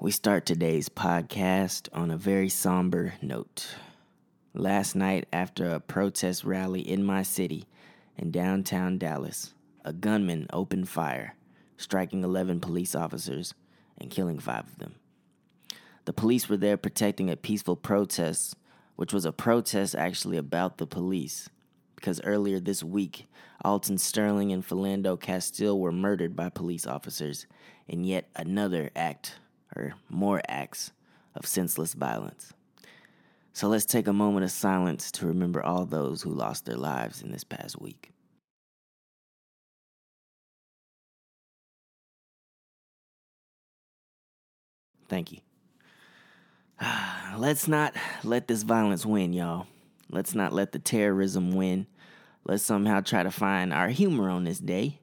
We start today's podcast on a very somber note. Last night, after a protest rally in my city in downtown Dallas, a gunman opened fire, striking 11 police officers and killing five of them. The police were there protecting a peaceful protest, which was a protest actually about the police, because earlier this week, Alton Sterling and Philando Castile were murdered by police officers in yet another act or more acts of senseless violence. So let's take a moment of silence to remember all those who lost their lives in this past week. Thank you. Let's not let this violence win, y'all. Let's not let the terrorism win. Let's somehow try to find our humor on this day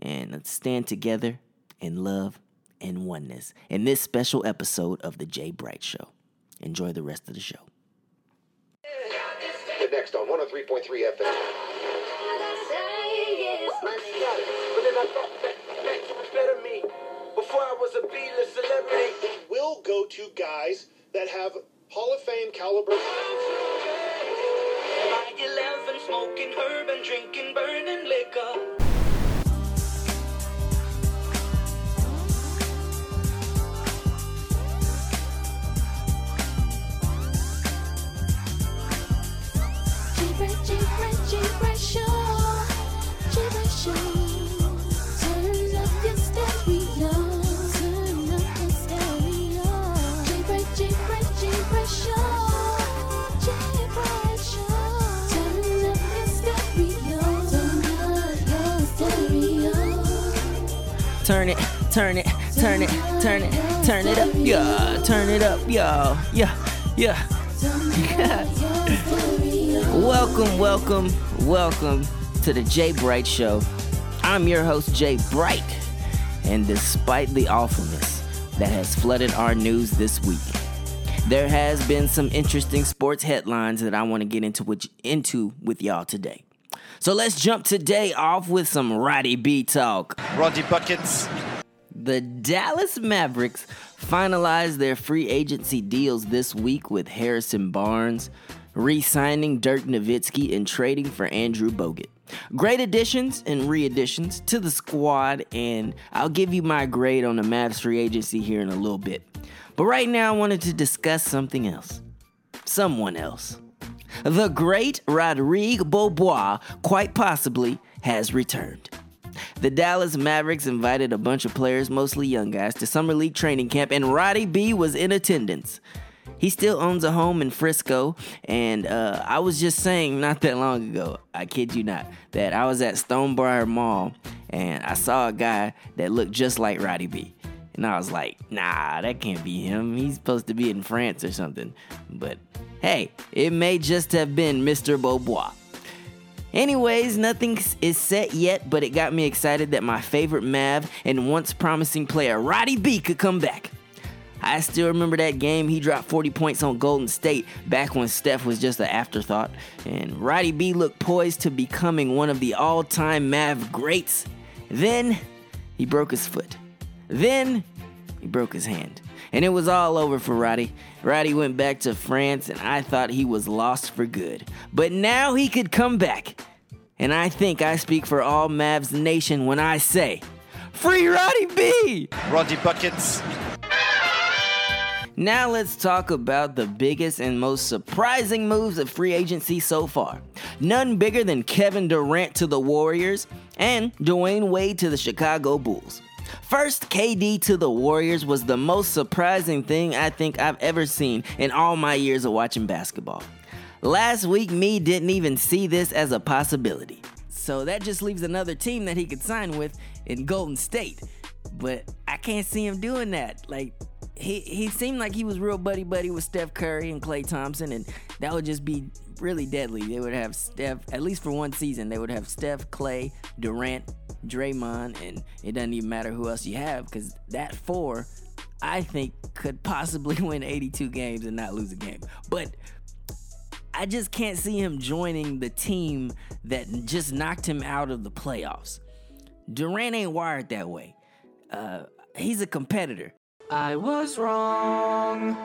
and stand together in love and oneness in this special episode of The J. Bright Show. Enjoy the rest of the show. The next on 103.3 FM. But then I thought that, that's better me. Before I was a B-list celebrity. will go to guys that have Hall of Fame caliber. By 11, smoking herb and drinking burning liquor. Turn it, turn it, turn it, turn it, turn it up, yeah. Turn it up, y'all. Yeah, yeah. Welcome, welcome, welcome to the J. Bright Show. I'm your host, J. Bright, and despite the awfulness that has flooded our news this week, there has been some interesting sports headlines that I want to get into with, into with y'all today. So let's jump today off with some Roddy B talk. Roddy Buckets. The Dallas Mavericks finalized their free agency deals this week with Harrison Barnes, re signing Dirk Nowitzki, and trading for Andrew Bogut. Great additions and re additions to the squad, and I'll give you my grade on the Mavs free agency here in a little bit. But right now, I wanted to discuss something else. Someone else. The great Rodrigue Beaubois, quite possibly, has returned. The Dallas Mavericks invited a bunch of players, mostly young guys, to Summer League training camp, and Roddy B was in attendance. He still owns a home in Frisco, and uh, I was just saying not that long ago, I kid you not, that I was at Stonebriar Mall and I saw a guy that looked just like Roddy B. And I was like, nah, that can't be him. He's supposed to be in France or something. But hey, it may just have been Mr. Beaubois. Anyways, nothing is set yet, but it got me excited that my favorite Mav and once promising player Roddy B could come back. I still remember that game he dropped 40 points on Golden State back when Steph was just an afterthought, and Roddy B looked poised to becoming one of the all time Mav greats. Then he broke his foot. Then he broke his hand. And it was all over for Roddy. Roddy went back to France, and I thought he was lost for good. But now he could come back. And I think I speak for all Mavs Nation when I say, Free Roddy B! Roddy Buckets. Now let's talk about the biggest and most surprising moves of free agency so far. None bigger than Kevin Durant to the Warriors and Dwyane Wade to the Chicago Bulls. First, KD to the Warriors was the most surprising thing I think I've ever seen in all my years of watching basketball. Last week, me didn't even see this as a possibility. So that just leaves another team that he could sign with in Golden State. But I can't see him doing that. Like, he, he seemed like he was real buddy buddy with Steph Curry and Klay Thompson, and that would just be really deadly. They would have Steph, at least for one season, they would have Steph, Klay, Durant, Draymond, and it doesn't even matter who else you have because that four, I think, could possibly win 82 games and not lose a game. But I just can't see him joining the team that just knocked him out of the playoffs. Durant ain't wired that way. Uh, he's a competitor. I was wrong.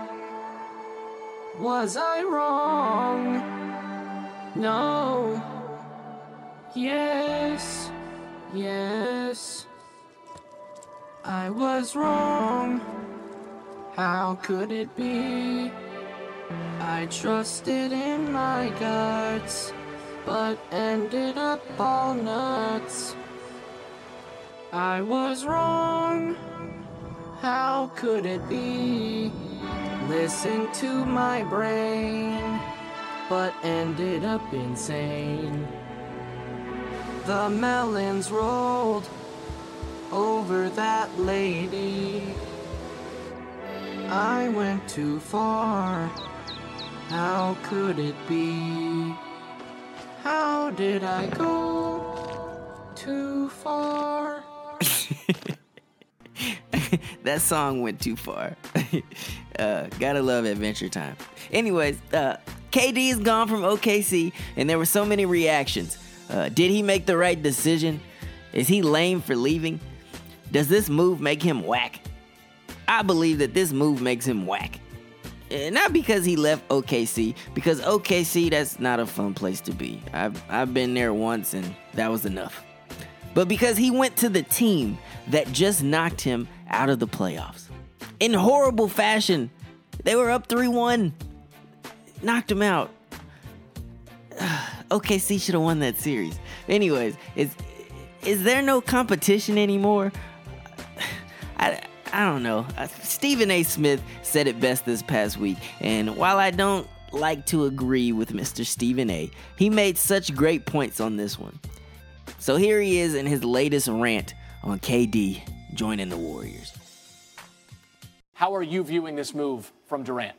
Was I wrong? No. Yes. Yes. I was wrong. How could it be? I trusted in my guts, but ended up all nuts. I was wrong. How could it be? Listen to my brain, but ended up insane. The melons rolled over that lady. I went too far. How could it be? How did I go too far? that song went too far. uh, gotta love Adventure Time. Anyways, uh, KD is gone from OKC, and there were so many reactions. Uh, did he make the right decision? Is he lame for leaving? Does this move make him whack? I believe that this move makes him whack. Eh, Not because he left OKC, because OKC that's not a fun place to be. I've I've been there once and that was enough. But because he went to the team that just knocked him out of the playoffs. In horrible fashion. They were up 3-1. Knocked him out. OKC should have won that series. Anyways, is is there no competition anymore? I, I don't know. Uh, Stephen A. Smith said it best this past week, and while I don't like to agree with Mr. Stephen A., he made such great points on this one. So here he is in his latest rant on KD joining the Warriors. How are you viewing this move from Durant?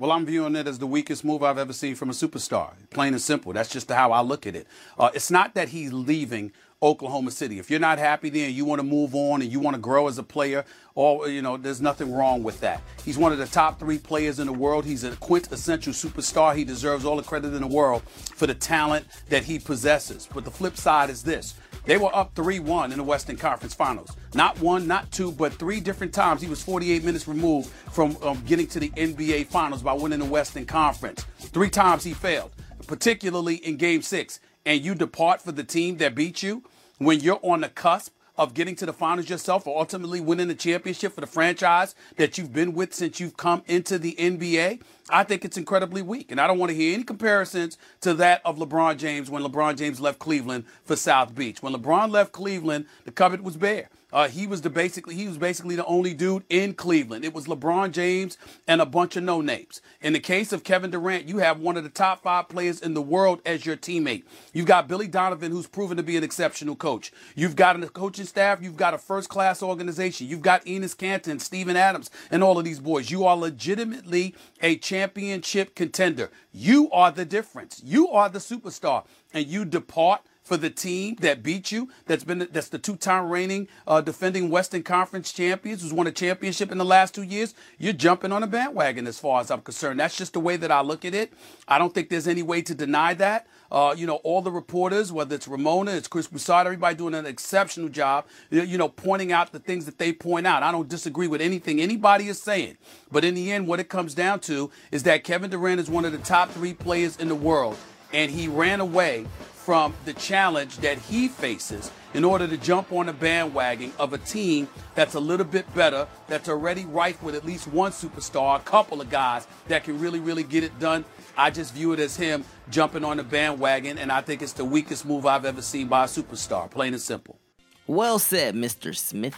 Well, I'm viewing it as the weakest move I've ever seen from a superstar. Plain and simple. That's just how I look at it. Uh, it's not that he's leaving Oklahoma City. If you're not happy there and you want to move on and you want to grow as a player, or you know, there's nothing wrong with that. He's one of the top three players in the world. He's a quintessential superstar. He deserves all the credit in the world for the talent that he possesses. But the flip side is this. They were up 3 1 in the Western Conference Finals. Not one, not two, but three different times. He was 48 minutes removed from um, getting to the NBA Finals by winning the Western Conference. Three times he failed, particularly in Game 6. And you depart for the team that beat you when you're on the cusp of getting to the finals yourself or ultimately winning the championship for the franchise that you've been with since you've come into the NBA, I think it's incredibly weak. And I don't want to hear any comparisons to that of LeBron James when LeBron James left Cleveland for South Beach. When LeBron left Cleveland, the cupboard was bare. Uh, he was the basically he was basically the only dude in Cleveland. It was LeBron James and a bunch of no names. In the case of Kevin Durant, you have one of the top five players in the world as your teammate. You've got Billy Donovan, who's proven to be an exceptional coach. You've got a coaching staff. You've got a first class organization. You've got Enes Kanter, Steven Adams, and all of these boys. You are legitimately a championship contender. You are the difference. You are the superstar, and you depart for the team that beat you. That's been that's the two-time reigning uh, defending Western Conference champions, who's won a championship in the last two years. You're jumping on a bandwagon, as far as I'm concerned. That's just the way that I look at it. I don't think there's any way to deny that. Uh, you know, all the reporters, whether it's Ramona, it's Chris Broussard, everybody doing an exceptional job, you you know, pointing out the things that they point out. I don't disagree with anything anybody is saying. But in the end, what it comes down to is that Kevin Durant is one of the top three players in the world, and he ran away from the challenge that he faces in order to jump on the bandwagon of a team that's a little bit better, that's already rife with at least one superstar, a couple of guys that can really, really get it done. I just view it as him jumping on the bandwagon, and I think it's the weakest move I've ever seen by a superstar, plain and simple. Well said, Mr. Smith.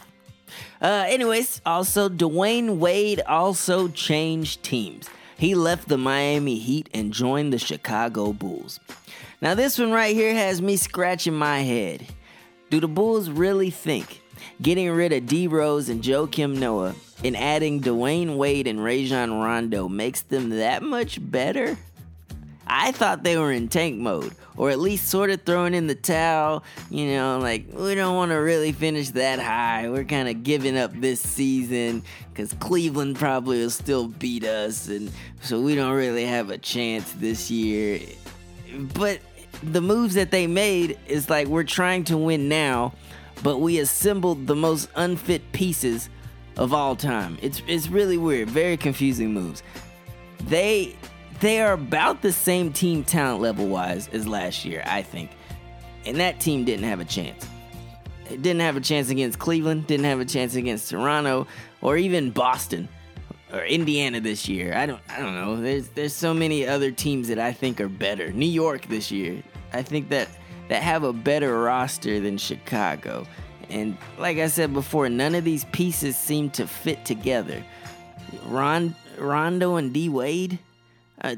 Uh, anyways, also Dwyane Wade also changed teams. He left the Miami Heat and joined the Chicago Bulls. Now this one right here has me scratching my head. Do the Bulls really think getting rid of D Rose and Joakim Noah and adding Dwyane Wade and Rajon Rondo makes them that much better? I thought they were in tank mode, or at least sort of throwing in the towel. You know, like, we don't want to really finish that high. We're kind of giving up this season because Cleveland probably will still beat us, and so we don't really have a chance this year. But the moves that they made is like we're trying to win now, but we assembled the most unfit pieces of all time. It's it's really weird, very confusing moves. They they are about the same team talent level wise as last year, I think. And that team didn't have a chance. It didn't have a chance against Cleveland, didn't have a chance against Toronto, or even Boston or Indiana this year. I don't I don't know. There's there's so many other teams that I think are better. New York this year. I think that that have a better roster than Chicago. And like I said before, none of these pieces seem to fit together. Ron Rondo and D Wade. Uh,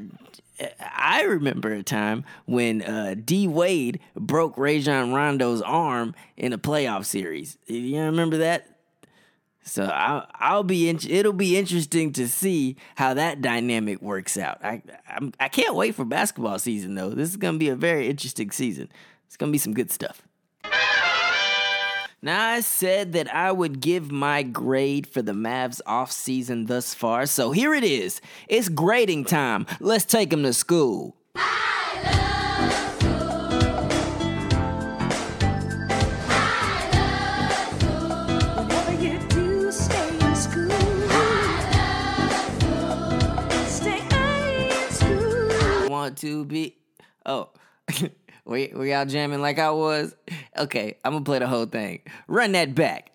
I remember a time when uh, D Wade broke Rajon Rondo's arm in a playoff series. You remember that? So I'll, I'll be in, it'll be interesting to see how that dynamic works out. I I'm, I can't wait for basketball season though. This is gonna be a very interesting season. It's gonna be some good stuff. Now I said that I would give my grade for the Mavs off season thus far, so here it is. It's grading time. Let's take them to school. To be? Oh, we we out jamming like I was. Okay, I'm gonna play the whole thing. Run that back.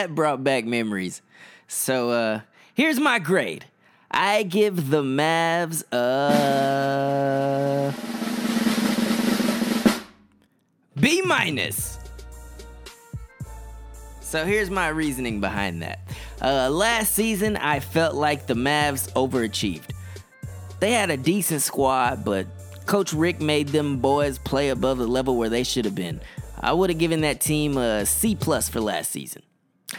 That brought back memories. So uh here's my grade. I give the Mavs a B minus. So here's my reasoning behind that. Uh, last season, I felt like the Mavs overachieved. They had a decent squad, but Coach Rick made them boys play above the level where they should have been. I would have given that team a C plus for last season.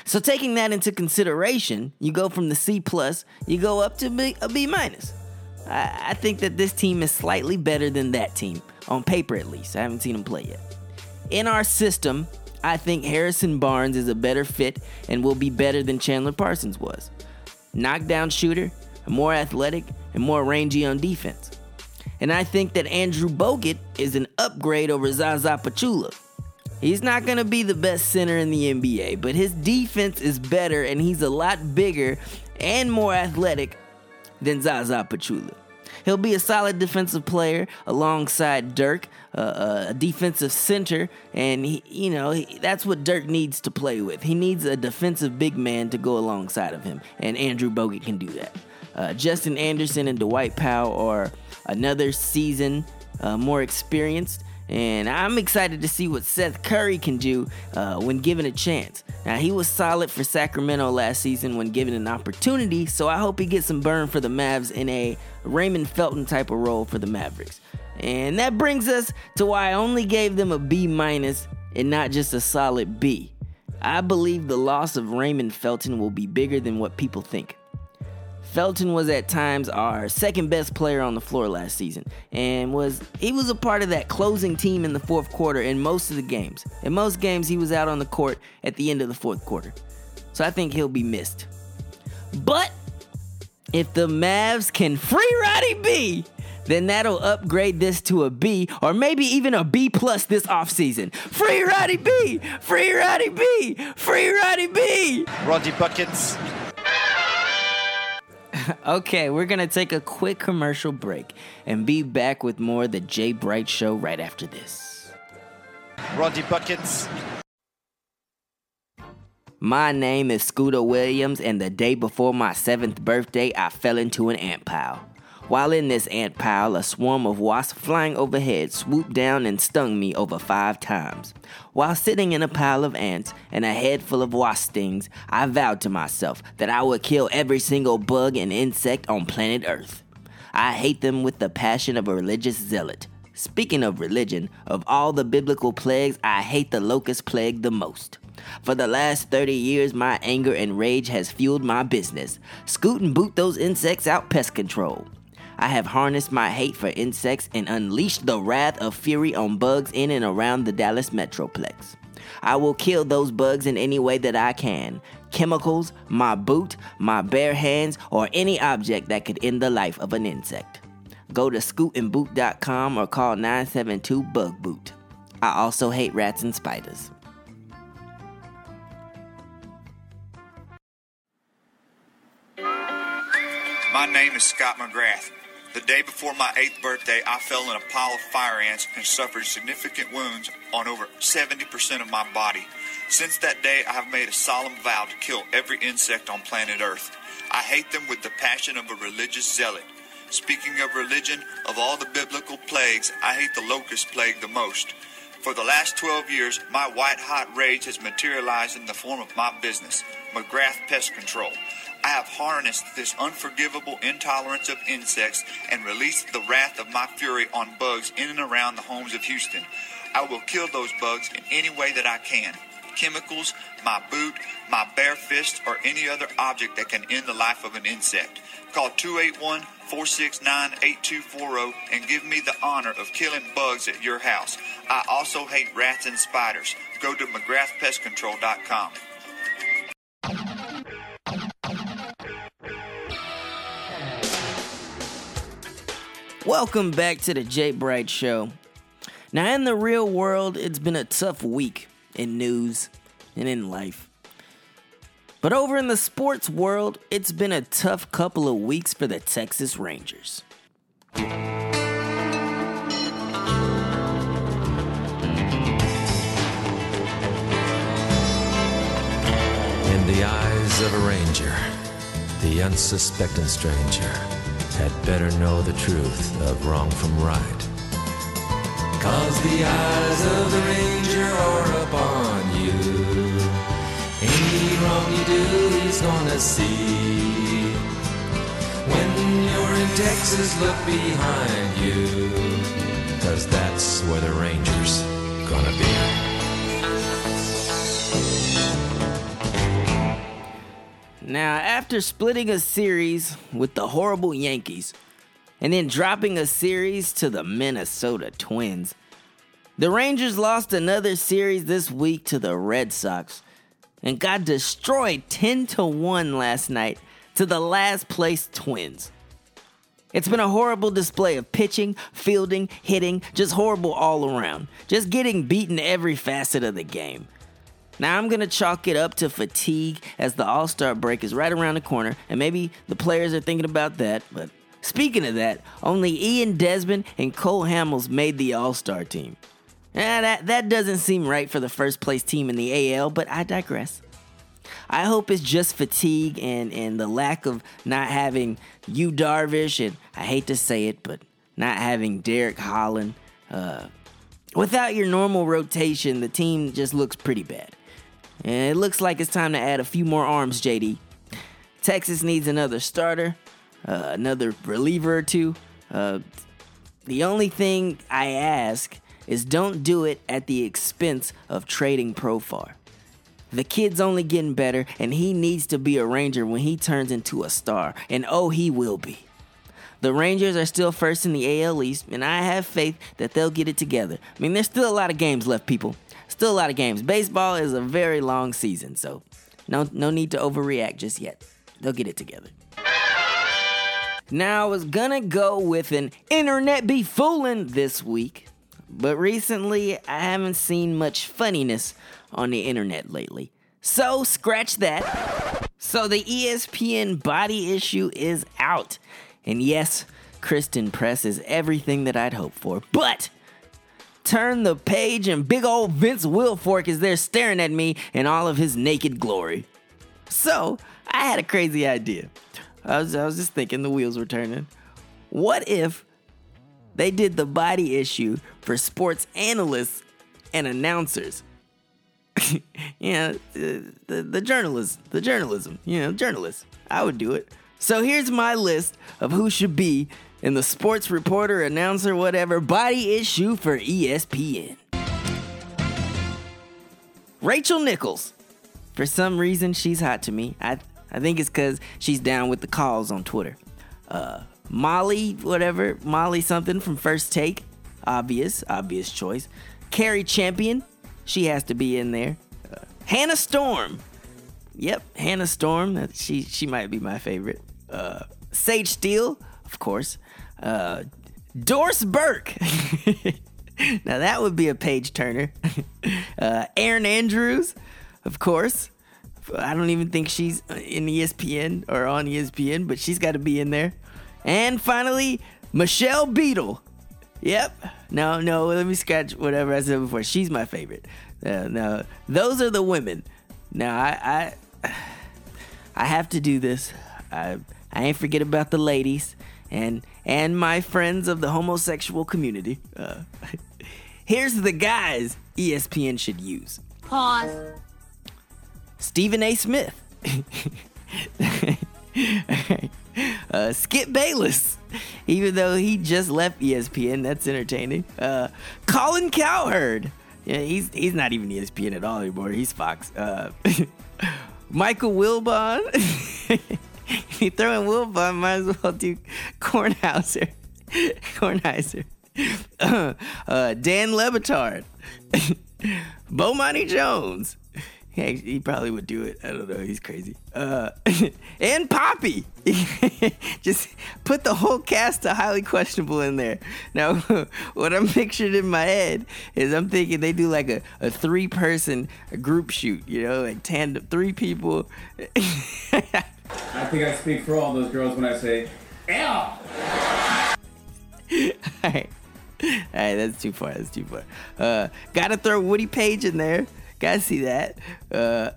So taking that into consideration, you go from the C plus, you go up to B, a B minus. I, I think that this team is slightly better than that team on paper, at least. I haven't seen them play yet. In our system, I think Harrison Barnes is a better fit and will be better than Chandler Parsons was. Knockdown shooter, more athletic, and more rangy on defense. And I think that Andrew Bogut is an upgrade over Zaza Pachulia. He's not going to be the best center in the NBA, but his defense is better and he's a lot bigger and more athletic than Zaza Pachulia. He'll be a solid defensive player alongside Dirk, uh, a defensive center, and he, you know he, that's what Dirk needs to play with. He needs a defensive big man to go alongside of him, and Andrew Bogut can do that. Uh, Justin Anderson and Dwight Powell are another season uh, more experienced, and I'm excited to see what Seth Curry can do uh, when given a chance. Now, he was solid for Sacramento last season when given an opportunity, so I hope he gets some burn for the Mavs in a Raymond Felton type of role for the Mavericks. And that brings us to why I only gave them a B minus and not just a solid B. I believe the loss of Raymond Felton will be bigger than what people think. Felton was at times our second best player on the floor last season and was he was a part of that closing team in the fourth quarter in most of the games. In most games he was out on the court at the end of the fourth quarter. So I think he'll be missed. But if the Mavs can free Roddy B, then that'll upgrade this to a B or maybe even a B plus this offseason. Free Roddy B! Free Roddy B! Free Roddy B! Roddy Buckets. Okay, we're gonna take a quick commercial break and be back with more of the J. Bright Show right after this. Roddy Buckets. My name is Scooter Williams, and the day before my seventh birthday, I fell into an ant pile. While in this ant pile, a swarm of wasps flying overhead swooped down and stung me over five times. While sitting in a pile of ants and a head full of wasp stings, I vowed to myself that I would kill every single bug and insect on planet Earth. I hate them with the passion of a religious zealot. Speaking of religion, of all the biblical plagues, I hate the locust plague the most. For the last 30 years, my anger and rage has fueled my business. Scoot and boot those insects out pest control. I have harnessed my hate for insects and unleashed the wrath of fury on bugs in and around the Dallas Metroplex. I will kill those bugs in any way that I can chemicals, my boot, my bare hands, or any object that could end the life of an insect. Go to scootandboot.com or call 972 Bug Boot. I also hate rats and spiders. My name is Scott McGrath. The day before my eighth birthday, I fell in a pile of fire ants and suffered significant wounds on over 70% of my body. Since that day, I have made a solemn vow to kill every insect on planet Earth. I hate them with the passion of a religious zealot. Speaking of religion, of all the biblical plagues, I hate the locust plague the most. For the last 12 years, my white hot rage has materialized in the form of my business, McGrath Pest Control. I have harnessed this unforgivable intolerance of insects and released the wrath of my fury on bugs in and around the homes of Houston. I will kill those bugs in any way that I can. Chemicals, my boot, my bare fist, or any other object that can end the life of an insect. Call 281 469 8240 and give me the honor of killing bugs at your house. I also hate rats and spiders. Go to McGrathPestControl.com. Welcome back to the J. Bright Show. Now, in the real world, it's been a tough week in news and in life. But over in the sports world, it's been a tough couple of weeks for the Texas Rangers. In the eyes of a ranger, the unsuspecting stranger had better know the truth of wrong from right. Cause the eyes of the ranger are upon you. Any wrong you do, he's gonna see. When you're in Texas, look behind you. Cause that's where the ranger's gonna be. Now, after splitting a series with the horrible Yankees and then dropping a series to the Minnesota Twins, the Rangers lost another series this week to the Red Sox and got destroyed 10 to 1 last night to the last place Twins. It's been a horrible display of pitching, fielding, hitting, just horrible all around. Just getting beaten every facet of the game. Now I'm gonna chalk it up to fatigue as the All Star break is right around the corner, and maybe the players are thinking about that. But speaking of that, only Ian Desmond and Cole Hamels made the All Star team. Eh, that that doesn't seem right for the first place team in the AL, but I digress. I hope it's just fatigue and and the lack of not having Yu Darvish and I hate to say it, but not having Derek Holland. Uh, without your normal rotation, the team just looks pretty bad. And it looks like it's time to add a few more arms, JD. Texas needs another starter, uh, another reliever or two. Uh, the only thing I ask is don't do it at the expense of trading Profar. The kid's only getting better, and he needs to be a Ranger when he turns into a star. And oh, he will be. The Rangers are still first in the AL East, and I have faith that they'll get it together. I mean, there's still a lot of games left, people. Still a lot of games. Baseball is a very long season, so no, no need to overreact just yet. They'll get it together. Now, I was gonna go with an internet be fooling this week, but recently I haven't seen much funniness on the internet lately. So, scratch that. So, the ESPN body issue is out. And yes, Christen Press is everything that I'd hoped for. But turn the page and big old Vince Wilfork is there staring at me in all of his naked glory. So, I had a crazy idea. I was, I was just thinking the wheels were turning. What if they did the body issue for sports analysts and announcers? yeah, the, the, the journalists, the journalism, you know, journalists. I would do it. So here's my list of who should be in the sports reporter, announcer, whatever body issue for ESPN. Rachel Nichols. For some reason, she's hot to me. I I think it's because she's down with the calls on Twitter. Uh, Molly, whatever, Molly something from First Take. Obvious, obvious choice. Cari Champion, she has to be in there. Uh, Hannah Storm. Yep, Hannah Storm. She she might be my favorite. Uh, Sage Steele, of course. Uh, Doris Burke. now that would be a page turner. uh, Erin Andrews, of course. I don't even think she's in ESPN or on ESPN, but she's got to be in there. And finally, Michelle Beadle. Yep. No, no, let me scratch whatever I said before. She's my favorite. Uh, no, those are the women. Now, I, I, I have to do this. I, I ain't forget about the ladies and and my friends of the homosexual community. Uh, here's the guys ESPN should use. Pause. Stephen A. Smith. uh, Skip Bayless. Even though he just left ESPN, that's entertaining. Uh, Colin Cowherd. Yeah, he's he's not even ESPN at all anymore. He's Fox. Uh, Michael Wilbon. if you throw in Wilbon, might as well do Kornhauser. Kornheiser. Uh, Dan Le Batard. Bomani Jones. He, he probably would do it. I don't know. He's crazy. Uh, and Papi. Just put the whole cast of highly questionable in there. Now, what I'm pictured in my head is I'm thinking they do like a, a three person group shoot, you know, like tandem, three people. I think I speak for all those girls when I say, L. Alright. Alright, that's too far. That's too far. Uh, gotta throw Woody Paige in there. Gotta see that. Uh,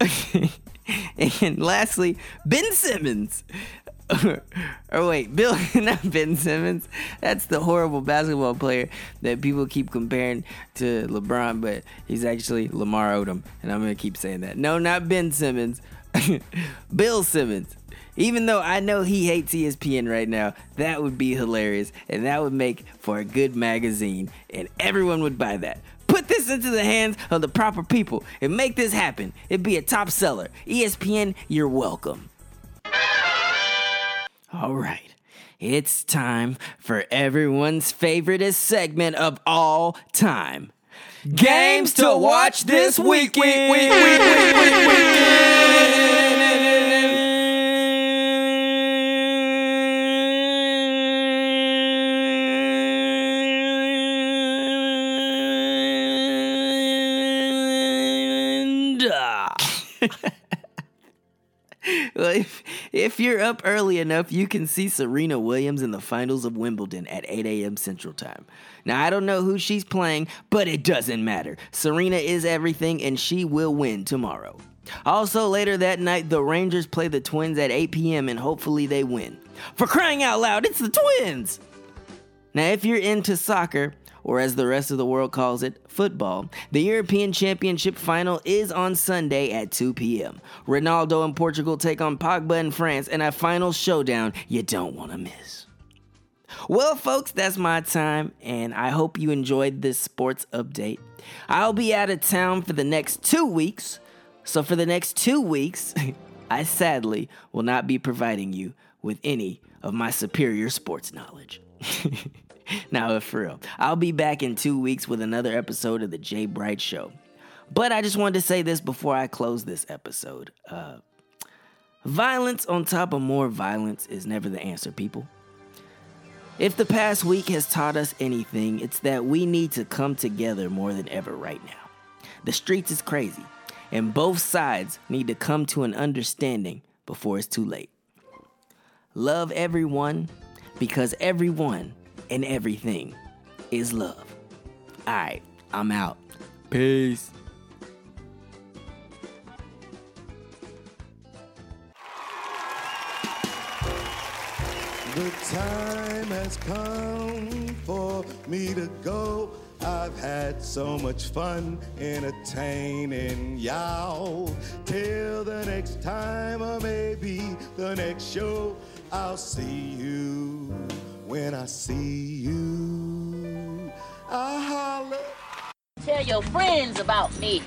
and lastly, Ben Simmons. or wait, Bill, not Ben Simmons. That's the horrible basketball player that people keep comparing to LeBron, but he's actually Lamar Odom. And I'm gonna keep saying that. No, not Ben Simmons. Bill Simmons. Even though I know he hates ESPN right now, that would be hilarious and that would make for a good magazine and everyone would buy that. Put this into the hands of the proper people and make this happen. It'd be a top seller. ESPN, you're welcome. All right. It's time for everyone's favoriteest segment of all time. Games to watch this week. week, week, week, week, week, week, week. well, if, if you're up early enough, you can see Serena Williams in the finals of Wimbledon at 8 a.m. Central Time. Now, I don't know who she's playing, but it doesn't matter. Serena is everything, and she will win tomorrow. Also, later that night, the Rangers play the Twins at 8 p.m., and hopefully they win. For crying out loud, it's the Twins! Now, if you're into soccer, or as the rest of the world calls it, football, the European Championship final is on Sunday at 2 p.m. Ronaldo and Portugal take on Pogba in France in a final showdown you don't want to miss. Well, folks, that's my time, and I hope you enjoyed this sports update. I'll be out of town for the next two weeks, so for the next two weeks, I sadly will not be providing you with any of my superior sports knowledge. now, for real, I'll be back in two weeks with another episode of The J. Bright Show. But I just wanted to say this before I close this episode. Uh, violence on top of more violence is never the answer, people. If the past week has taught us anything, it's that we need to come together more than ever right now. The streets is crazy, and both sides need to come to an understanding before it's too late. Love everyone because everyone and everything is love. All right, I'm out. Peace. The time has come for me to go. I've had so much fun entertaining y'all. Till the next time, or maybe the next show, I'll see you when I see you. I'll holler. Tell your friends about me.